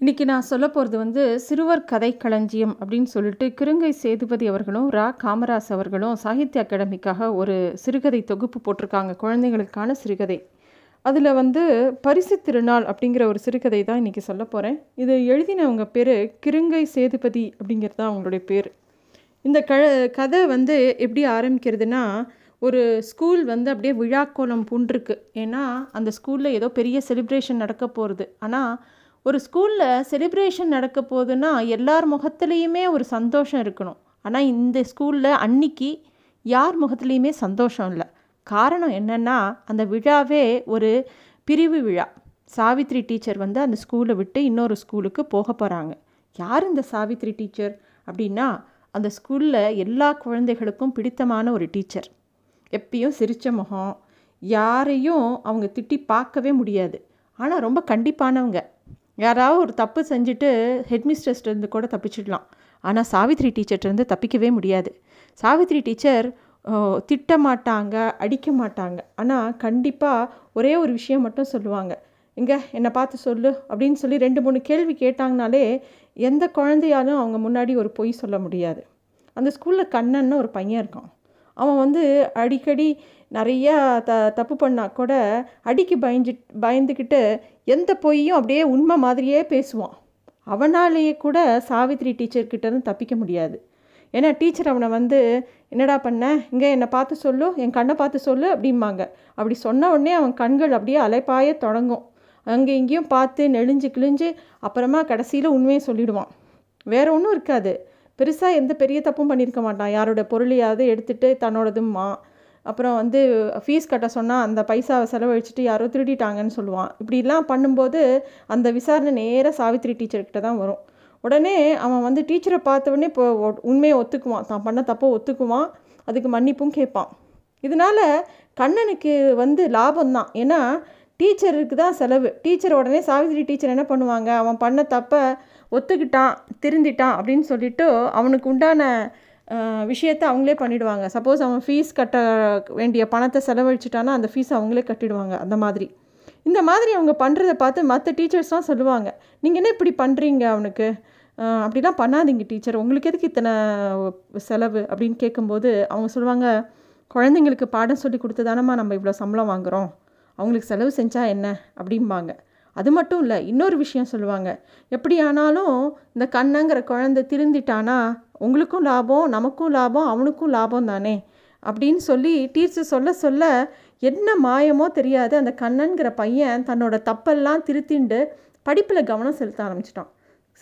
இன்றைக்கி நான் சொல்ல போகிறது வந்து சிறுவர் கதை களஞ்சியம் அப்படின்னு சொல்லிட்டு கிருங்கை சேதுபதி அவர்களும் ரா காமராஸ் அவர்களும் சாகித்ய அகாடமிக்காக ஒரு சிறுகதை தொகுப்பு போட்டிருக்காங்க குழந்தைகளுக்கான சிறுகதை. அதில் வந்து பரிசு திருநாள் அப்படிங்கிற ஒரு சிறுகதை தான் இன்றைக்கி சொல்ல போகிறேன் இது எழுதினவங்க பேர் கிருங்கை சேதுபதி அப்படிங்கிறது தான் அவங்களுடைய பேர். இந்த க கதை வந்து எப்படி ஆரம்பிக்கிறதுனா ஒரு ஸ்கூல் வந்து அப்படியே விழாக்கோலம் பூண்டிருக்கு. ஏன்னா அந்த ஸ்கூலில் ஏதோ பெரிய செலிப்ரேஷன் நடக்க போகிறது ஆனால் ஒரு ஸ்கூலில் செலிப்ரேஷன் நடக்க போகுதுன்னா எல்லார் முகத்துலேயுமே ஒரு சந்தோஷம் இருக்கணும். ஆனால் இந்த ஸ்கூலில் அன்னைக்கு யார் முகத்துலேயுமே சந்தோஷம் இல்லை. காரணம் என்னென்னா அந்த விழாவே ஒரு பிரிவு விழா. சாவித்ரி டீச்சர் வந்து அந்த ஸ்கூலை விட்டு இன்னொரு ஸ்கூலுக்கு போக போகிறாங்க யார் இந்த சாவித்ரி டீச்சர்? அப்படின்னா அந்த ஸ்கூலில் எல்லா குழந்தைகளுக்கும் பிடித்தமான ஒரு டீச்சர். எப்பயும் சிரித்த முகம். யாரையும் அவங்க திட்டி பார்க்கவே முடியாது. ஆனால் ரொம்ப கண்டிப்பானவங்க. யாராவது ஒரு தப்பு செஞ்சுட்டு ஹெட்மிஸ்டர்ஸ்லேருந்து கூட தப்பிச்சிடலாம். ஆனால் சாவித்ரி டீச்சர்கிட்டருந்து தப்பிக்கவே முடியாது. சாவித்ரி டீச்சர் திட்ட மாட்டாங்க அடிக்க மாட்டாங்க. ஆனால் கண்டிப்பாக ஒரே ஒரு விஷயம் மட்டும் சொல்லுவாங்க. இங்கே என்னை பார்த்து சொல்லு அப்படின்னு சொல்லி ரெண்டு மூணு கேள்வி கேட்டாங்கனாலே எந்த குழந்தையாலும் அவங்க முன்னாடி ஒரு பொய் சொல்ல முடியாது. அந்த ஸ்கூலில் கண்ணன்னு ஒரு பையன் இருக்கான். அவன் வந்து அடிக்கடி நிறையா த தப்பு பண்ணால் கூட அடிக்கு பயஞ்சு பயந்துக்கிட்டு எந்த பொய்யும் அப்படியே உண்மை மாதிரியே பேசுவான். அவனாலேயே கூட சாவித்ரி டீச்சர்கிட்டருந்து தப்பிக்க முடியாது. ஏன்னா டீச்சர் அவனை வந்து என்னடா பண்ண? இங்கே என்னை பார்த்து சொல்லு என் கண்ணை பார்த்து சொல்லு அப்படிம்பாங்க. அப்படி சொன்ன உடனே அவன் கண்கள் அப்படியே அலைப்பாய தொடங்கும். அங்கே இங்கேயும் பார்த்து நெளிஞ்சு கிழிஞ்சு அப்புறமா கடைசியில் உண்மையை சொல்லிடுவான். வேற ஒன்றும் இருக்காது. பெருசாக எந்த பெரிய தப்பும் பண்ணியிருக்க மாட்டான். யாரோட பொருளையாவது எடுத்துகிட்டு தன்னோடதும்மா அப்புறம் வந்து ஃபீஸ் கட்ட சொன்னால் அந்த பைசாவை செலவழிச்சிட்டு யாரோ திருடிட்டாங்கன்னு சொல்லுவான். இப்படிலாம் பண்ணும்போது அந்த விசாரணை நேராக சாவித்ரி டீச்சர்கிட்ட தான் வரும். உடனே அவன் வந்து டீச்சரை பார்த்த உடனே இப்போ உண்மையை ஒத்துக்குவான். தான் பண்ண தப்போ ஒத்துக்குவான். அதுக்கு மன்னிப்பும் கேட்பான். இதனால் கண்ணனுக்கு வந்து லாபம் தான் ஏன்னா டீச்சருக்கு தான் செலவு? டீச்சர் உடனே சாவித்திரி டீச்சர் என்ன பண்ணுவாங்க? அவன் பண்ண தப்பை ஒத்துக்கிட்டான் திருந்திட்டான் அப்படின்னு சொல்லிட்டு அவனுக்கு உண்டான விஷயத்தை அவங்களே பண்ணிவிடுவாங்க சப்போஸ் அவன் ஃபீஸ் கட்ட வேண்டிய பணத்தை செலவழிச்சிட்டானா அந்த ஃபீஸ் அவங்களே கட்டிடுவாங்க. அந்த மாதிரி. இந்த மாதிரி அவங்க பண்ணுறத பார்த்து மற்ற டீச்சர்ஸ்லாம் சொல்லுவாங்க. நீங்கள் என்ன இப்படி பண்ணுறீங்க அவனுக்கு? அப்படிலாம் பண்ணாதீங்க டீச்சர் உங்களுக்கு எதுக்கு இத்தனை செலவு? அப்படின்னு கேட்கும்போது அவங்க சொல்லுவாங்க குழந்தைங்களுக்கு பாடம் சொல்லி கொடுத்து தானம்மா நம்ம இவ்வளோ சம்பளம் வாங்குகிறோம் அவங்களுக்கு செலவு செஞ்சால் என்ன? அப்படிம்பாங்க. அது மட்டும் இல்லை இன்னொரு விஷயம் சொல்லுவாங்க. எப்படி ஆனாலும் இந்த கண்ணங்கிற குழந்தை திருந்திட்டானா உங்களுக்கும் லாபம் நமக்கும் லாபம் அவனுக்கும் லாபம் தானே? அப்படின்னு சொல்லி டீச்சர் சொல்ல சொல்ல என்ன மாயமோ தெரியாது அந்த கண்ணன்கிற பையன் தன்னோட தப்பெல்லாம் திருத்திண்டு படிப்பில் கவனம் செலுத்த ஆரம்பிச்சிட்டான்.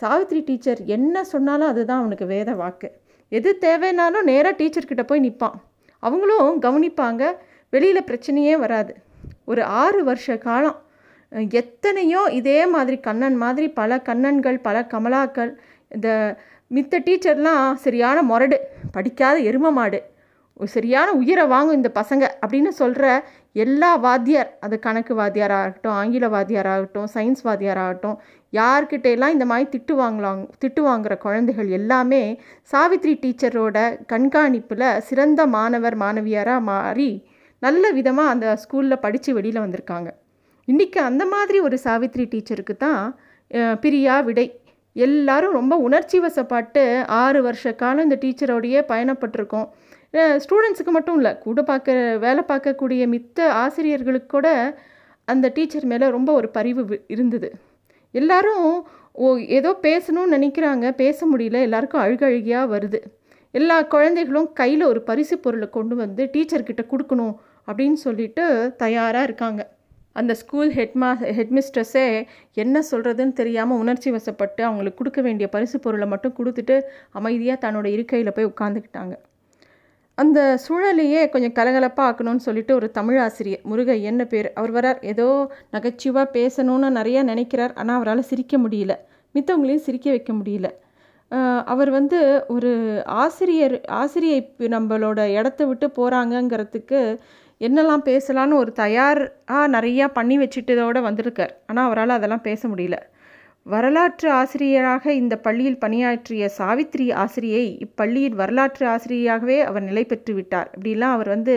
சாவித்ரி டீச்சர் என்ன சொன்னாலும் அதுதான் அவனுக்கு வேத வாக்கு. எது தேவைனாலும் நேராக டீச்சர்கிட்ட போய் நிற்பான் அவங்களும் கவனிப்பாங்க வெளியில் பிரச்சனையே வராது. ஒரு ஆறு வருஷ காலம். எத்தனையோ இதே மாதிரி கண்ணன் மாதிரி பல கண்ணன்கள் பல கமலாக்கள் இந்த மித்த டீச்சர்லாம் சரியான முரடு படிக்காத எரும மாடு சரியான உயிரை வாங்கும் இந்த பசங்க அப்படின்னு சொல்கிற எல்லா வாத்தியார் அது கணக்கு வாத்தியாராகட்டும் ஆங்கில வாத்தியாராகட்டும் சயின்ஸ் வாத்தியாராகட்டும் யார்கிட்டையெல்லாம் இந்த மாதிரி திட்டு வாங்கலாம் திட்டு வாங்குகிற குழந்தைகள் எல்லாமே சாவித்ரி டீச்சரோட கண்காணிப்பில் சிறந்த மாணவர் மாணவியாராக மாறி நல்ல விதமாக அந்த ஸ்கூலில் படித்து வெளியில் வந்திருக்காங்க. இன்றைக்கி அந்த மாதிரி ஒரு சாவித்ரி டீச்சருக்கு தான் பிரியா விடை. எல்லாரும் ரொம்ப உணர்ச்சி வசப்பட்டு ஆறு வருஷ காலம் இந்த டீச்சரோடையே பயணப்பட்டிருக்கோம். ஸ்டூடெண்ட்ஸுக்கு மட்டும் இல்லை கூட பார்க்க வேலை பார்க்கக்கூடிய மித்த ஆசிரியர்களுக்கு கூட அந்த டீச்சர் மேலே ரொம்ப ஒரு பரிவு இருந்தது. எல்லாரும் ஓ ஏதோ பேசணும்னு நினைக்கிறாங்க பேச முடியல எல்லாருக்கும் அழுகழுகியாக வருது. எல்லா குழந்தைகளும் கையில் ஒரு பரிசு பொருளை கொண்டு வந்து டீச்சர்கிட்ட கொடுக்கணும் அப்படின்னு சொல்லிட்டு தயாராக இருக்காங்க. அந்த ஸ்கூல் ஹெட்மா ஹெட்மிஸ்ட்ரஸே என்ன சொல்கிறதுன்னு தெரியாமல் உணர்ச்சி வசப்பட்டு அவங்களுக்கு கொடுக்க வேண்டிய பரிசு பொருளை மட்டும் கொடுத்துட்டு அமைதியாக தன்னோட இருக்கையில் போய் உட்காந்துக்கிட்டாங்க அந்த சூழலையே கொஞ்சம் கலகலப்பாக ஆக்கணும்னு சொல்லிட்டு ஒரு தமிழ் ஆசிரியர் முருகை என்ன பேர்? அவர் வரார் ஏதோ நகைச்சுவாக பேசணும்னு நிறையா நினைக்கிறார். ஆனால் அவரால் சிரிக்க முடியல. மித்தவங்களையும் சிரிக்க வைக்க முடியல. அவர் வந்து ஒரு ஆசிரியர் ஆசிரியை நம்மளோட இடத்த விட்டு போகிறாங்கங்கிறதுக்கு என்னெல்லாம் பேசலான்னு ஒரு தயாராக நிறையா பண்ணி வச்சுட்டதோடு வந்திருக்கார். ஆனால் அவரால் அதெல்லாம் பேச முடியல. வரலாற்று ஆசிரியராக இந்த பள்ளியில் பணியாற்றிய சாவித்ரி ஆசிரியை இப்பள்ளியின் வரலாற்று ஆசிரியராகவே அவர் நிலை பெற்று விட்டார். இப்படிலாம் அவர் வந்து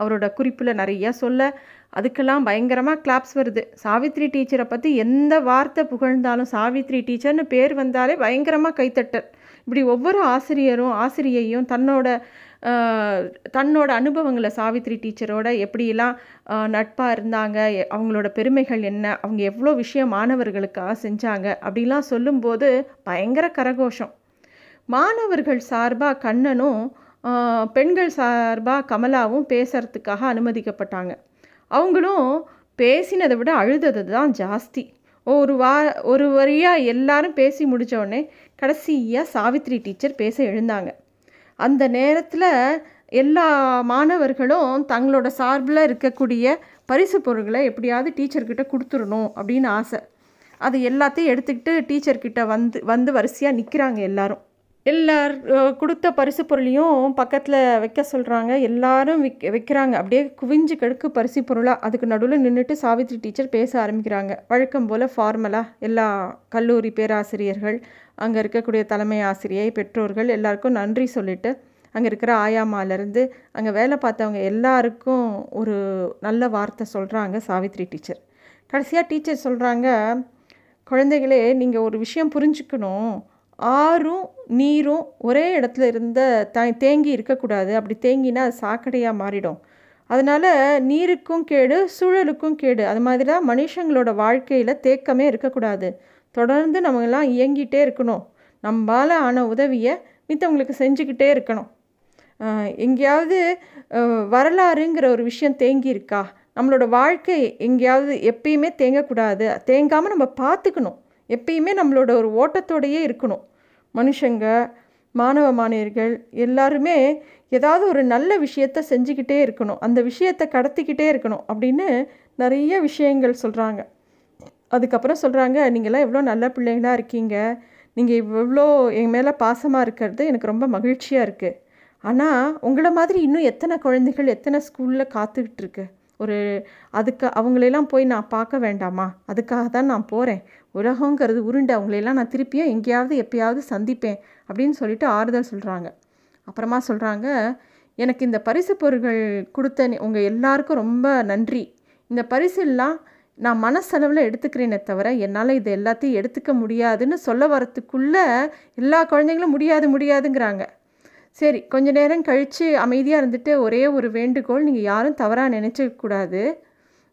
அவரோட குறிப்பில் நிறையா சொல்ல அதுக்கெல்லாம் பயங்கரமாக கிளாப்ஸ் வருது. சாவித்ரி டீச்சரை பற்றி எந்த வார்த்தை புகழ்ந்தாலும் சாவித்ரி டீச்சர்னு பேர் வந்தாலே பயங்கரமாக கைத்தட்டல். இப்படி ஒவ்வொரு ஆசிரியரும் ஆசிரியையும் தன்னோட தன்னோட அனுபவங்களை சாவித்ரி டீச்சரோட எப்படியெல்லாம் நட்பாக இருந்தாங்க அவங்களோட பெருமைகள் என்ன அவங்க எவ்வளோ விஷயம் மாணவர்களுக்காக செஞ்சாங்க அப்படிலாம் சொல்லும்போது பயங்கர கரகோஷம். மாணவர்கள் சார்பாக கண்ணனும் பெண்கள் சார்பாக கமலாவும் பேசுறதுக்காக அனுமதிக்கப்பட்டாங்க. அவங்களும் பேசினதை விட அழுதது தான் ஜாஸ்தி. ஒரு வா ஒரு வரியாக எல்லாரும் பேசி முடித்தோடனே கடைசியாக சாவித்ரி டீச்சர் பேச எழுந்தாங்க. அந்த நேரத்தில் எல்லா மாணவர்களும் தங்களோட சார்பில் இருக்கக்கூடிய பரிசு பொருட்களை எப்படியாவது டீச்சர்கிட்ட கொடுத்துடணும் அப்படின்னு ஆசை. அது எல்லாத்தையும் எடுத்துக்கிட்டு டீச்சர்கிட்ட வந்து வந்து வரிசையாக நிற்கிறாங்க எல்லாரும். எல்லார் கொடுத்த பரிசு பொருளையும் பக்கத்தில் வைக்க சொல்கிறாங்க எல்லாரும் விக் வைக்கிறாங்க. அப்படியே குவிஞ்சு கெடுக்கு பரிசு பொருளாக அதுக்கு நடுவில் நின்றுட்டு சாவித்ரி டீச்சர் பேச ஆரம்பிக்கிறாங்க. வழக்கம் போல் ஃபார்மலாக எல்லா கல்லூரி பேராசிரியர்கள் அங்கே இருக்கக்கூடிய தலைமை ஆசிரியை பெற்றோர்கள் எல்லாருக்கும் நன்றி சொல்லிவிட்டு அங்கே இருக்கிற ஆயாமாலேருந்து அங்கே வேலை பார்த்தவங்க எல்லாருக்கும் ஒரு நல்ல வார்த்தை சொல்கிறாங்க சாவித்ரி டீச்சர். கடைசியாக டீச்சர் சொல்கிறாங்க குழந்தைகளே நீங்கள் ஒரு விஷயம் புரிஞ்சுக்கணும். ஆறும் நீரும் ஒரே இடத்துல இருந்த த தேங்கி இருக்கக்கூடாது. அப்படி தேங்கினா அது சாக்கடையாக மாறிடும். அதனால் நீருக்கும் கேடு சூழலுக்கும் கேடு. அது மாதிரி தான் மனுஷங்களோட வாழ்க்கையில் தேக்கமே இருக்கக்கூடாது. தொடர்ந்து நம்மலாம் இயங்கிட்டே இருக்கணும். நம்மளால் ஆன உதவியை மித்தவங்களுக்கு செஞ்சுக்கிட்டே இருக்கணும். எங்கேயாவது வரலாறுங்கிற ஒரு விஷயம் தேங்கி இருக்கா நம்மளோட வாழ்க்கை எங்கேயாவது எப்பயுமே தேங்கக்கூடாது. தேங்காமல் நம்ம பார்த்துக்கணும். எப்பயுமே நம்மளோட ஒரு ஓட்டத்தோடையே இருக்கணும். மனுஷங்க மாணவ மாணவியர்கள் எல்லாருமே ஏதாவது ஒரு நல்ல விஷயத்த செஞ்சுக்கிட்டே இருக்கணும். அந்த விஷயத்தை கடத்திக்கிட்டே இருக்கணும் அப்படின்னு நிறைய விஷயங்கள் சொல்கிறாங்க அதுக்கப்புறம் சொல்கிறாங்க நீங்களாம் எவ்வளோ நல்ல பிள்ளைங்களாக இருக்கீங்க. நீங்கள் இவ்வளோ என் மேலே பாசமாக இருக்கிறது எனக்கு ரொம்ப மகிழ்ச்சியாக இருக்குது ஆனால் உங்களை மாதிரி இன்னும் எத்தனை குழந்தைகள் எத்தனை ஸ்கூலில் காத்துக்கிட்டு இருக்கு ஒரு அதுக்கு அவங்களெல்லாம் போய் நான் பார்க்க வேண்டாமா? அதுக்காக தான் நான் போகிறேன் உலகங்கிறது உருண்டை. அவங்களெல்லாம் நான் திருப்பியும் எங்கேயாவது எப்பயாவது சந்திப்பேன். அப்படின்னு சொல்லிட்டு ஆறுதல் சொல்கிறாங்க அப்புறமா சொல்கிறாங்க எனக்கு இந்த பரிசு பொருட்கள் கொடுத்த உங்கள் எல்லாருக்கும் ரொம்ப நன்றி. இந்த பரிசெல்லாம் நான் மனசளவில் எடுத்துக்கிறேனே தவிர என்னால் இது எல்லாத்தையும் எடுத்துக்க முடியாதுன்னு சொல்ல வரத்துக்குள்ளே எல்லா குழந்தைங்களும் முடியாது முடியாதுங்கிறாங்க. சரி கொஞ்ச நேரம் கழித்து அமைதியாக இருந்துட்டு ஒரே ஒரு வேண்டுகோள் நீங்கள் யாரும் தவறாக நினச்சிக்கூடாது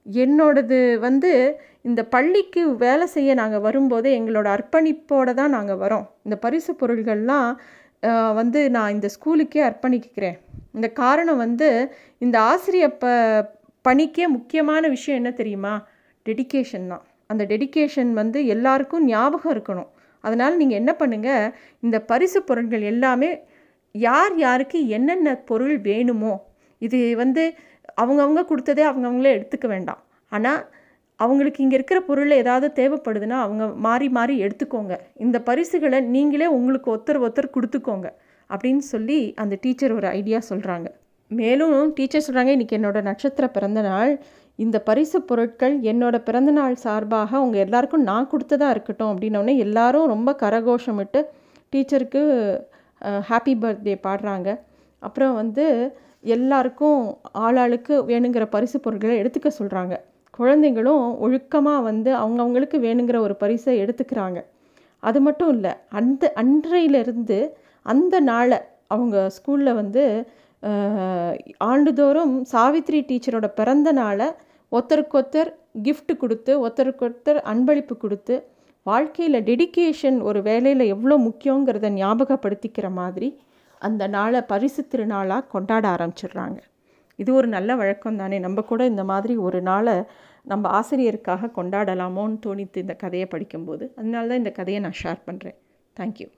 என்னோடது வந்து இந்த பள்ளிக்கு வேலை செய்ய நாங்கள் வரும்போது எங்களோட அர்ப்பணிப்போடு தான் நாங்கள் வரோம். இந்த பரிசு பொருள்கள்லாம் வந்து நான் இந்த ஸ்கூலுக்கே அர்ப்பணிக்கிறேன். இந்த காரணம் வந்து இந்த ஆசிரியர் ப பணிக்கே முக்கியமான விஷயம் என்ன தெரியுமா? டெடிக்கேஷன் தான். அந்த டெடிக்கேஷன் வந்து எல்லாருக்கும் ஞாபகம் இருக்கணும். அதனால் நீங்கள் என்ன பண்ணுங்கள் இந்த பரிசு பொருட்கள் எல்லாமே யார் யாருக்கு என்னென்ன பொருள் வேணுமோ இது வந்து அவங்கவுங்க கொடுத்ததே அவங்கவுங்களே எடுத்துக்க வேண்டாம். ஆனால் அவங்களுக்கு இங்கே இருக்கிற பொருள் ஏதாவது தேவைப்படுதுன்னா அவங்க மாறி மாறி எடுத்துக்கோங்க. இந்த பரிசுகளை நீங்களே உங்களுக்கு ஒருத்தர் ஒருத்தர் கொடுத்துக்கோங்க. அப்படின்னு சொல்லி அந்த டீச்சர் ஒரு ஐடியா சொல்கிறாங்க மேலும் டீச்சர் சொல்கிறாங்க இன்றைக்கி என்னோடய நட்சத்திர பிறந்த நாள். இந்த பரிசு பொருட்கள் என்னோட பிறந்தநாள் சார்பாக அவங்க எல்லாருக்கும் நான் கொடுத்ததாக இருக்கட்டும் அப்படின்னோடனே எல்லாரும் ரொம்ப கரகோஷமிட்டு டீச்சருக்கு ஹாப்பி பர்த்டே பாடுறாங்க. அப்புறம் வந்து எல்லாருக்கும் ஆளாளுக்கு வேணுங்கிற பரிசு பொருட்களை எடுத்துக்க சொல்கிறாங்க குழந்தைங்களும் ஒழுக்கமாக வந்து அவங்கவுங்களுக்கு வேணுங்கிற ஒரு பரிசை எடுத்துக்கிறாங்க. அது மட்டும் இல்லை அந்த அன்றையிலிருந்து அந்த நாளை அவங்க ஸ்கூலில் வந்து ஆண்டுதோறும் சாவித்ரி டீச்சரோட பிறந்த நாளை ஒருத்தருக்கொத்தர் கிஃப்ட் கொடுத்து ஒருத்தருக்கொருத்தர் அன்பளிப்பு கொடுத்து வாழ்க்கையில் டெடிக்கேஷன் ஒரு வேலையில் எவ்வளோ முக்கியங்கிறத ஞாபகப்படுத்திக்கிற மாதிரி அந்த நாளை பரிசு திருநாளாக கொண்டாட ஆரம்பிச்சிடுறாங்க. இது ஒரு நல்ல வழக்கம் தானே. நம்ம கூட இந்த மாதிரி ஒரு நாளை நம்ம ஆசிரியருக்காக கொண்டாடலாமோன்னு தோணித்து இந்த கதையை படிக்கும்போது. அதனால தான் இந்த கதையை நான் ஷேர் பண்ணுறேன் தேங்க்யூ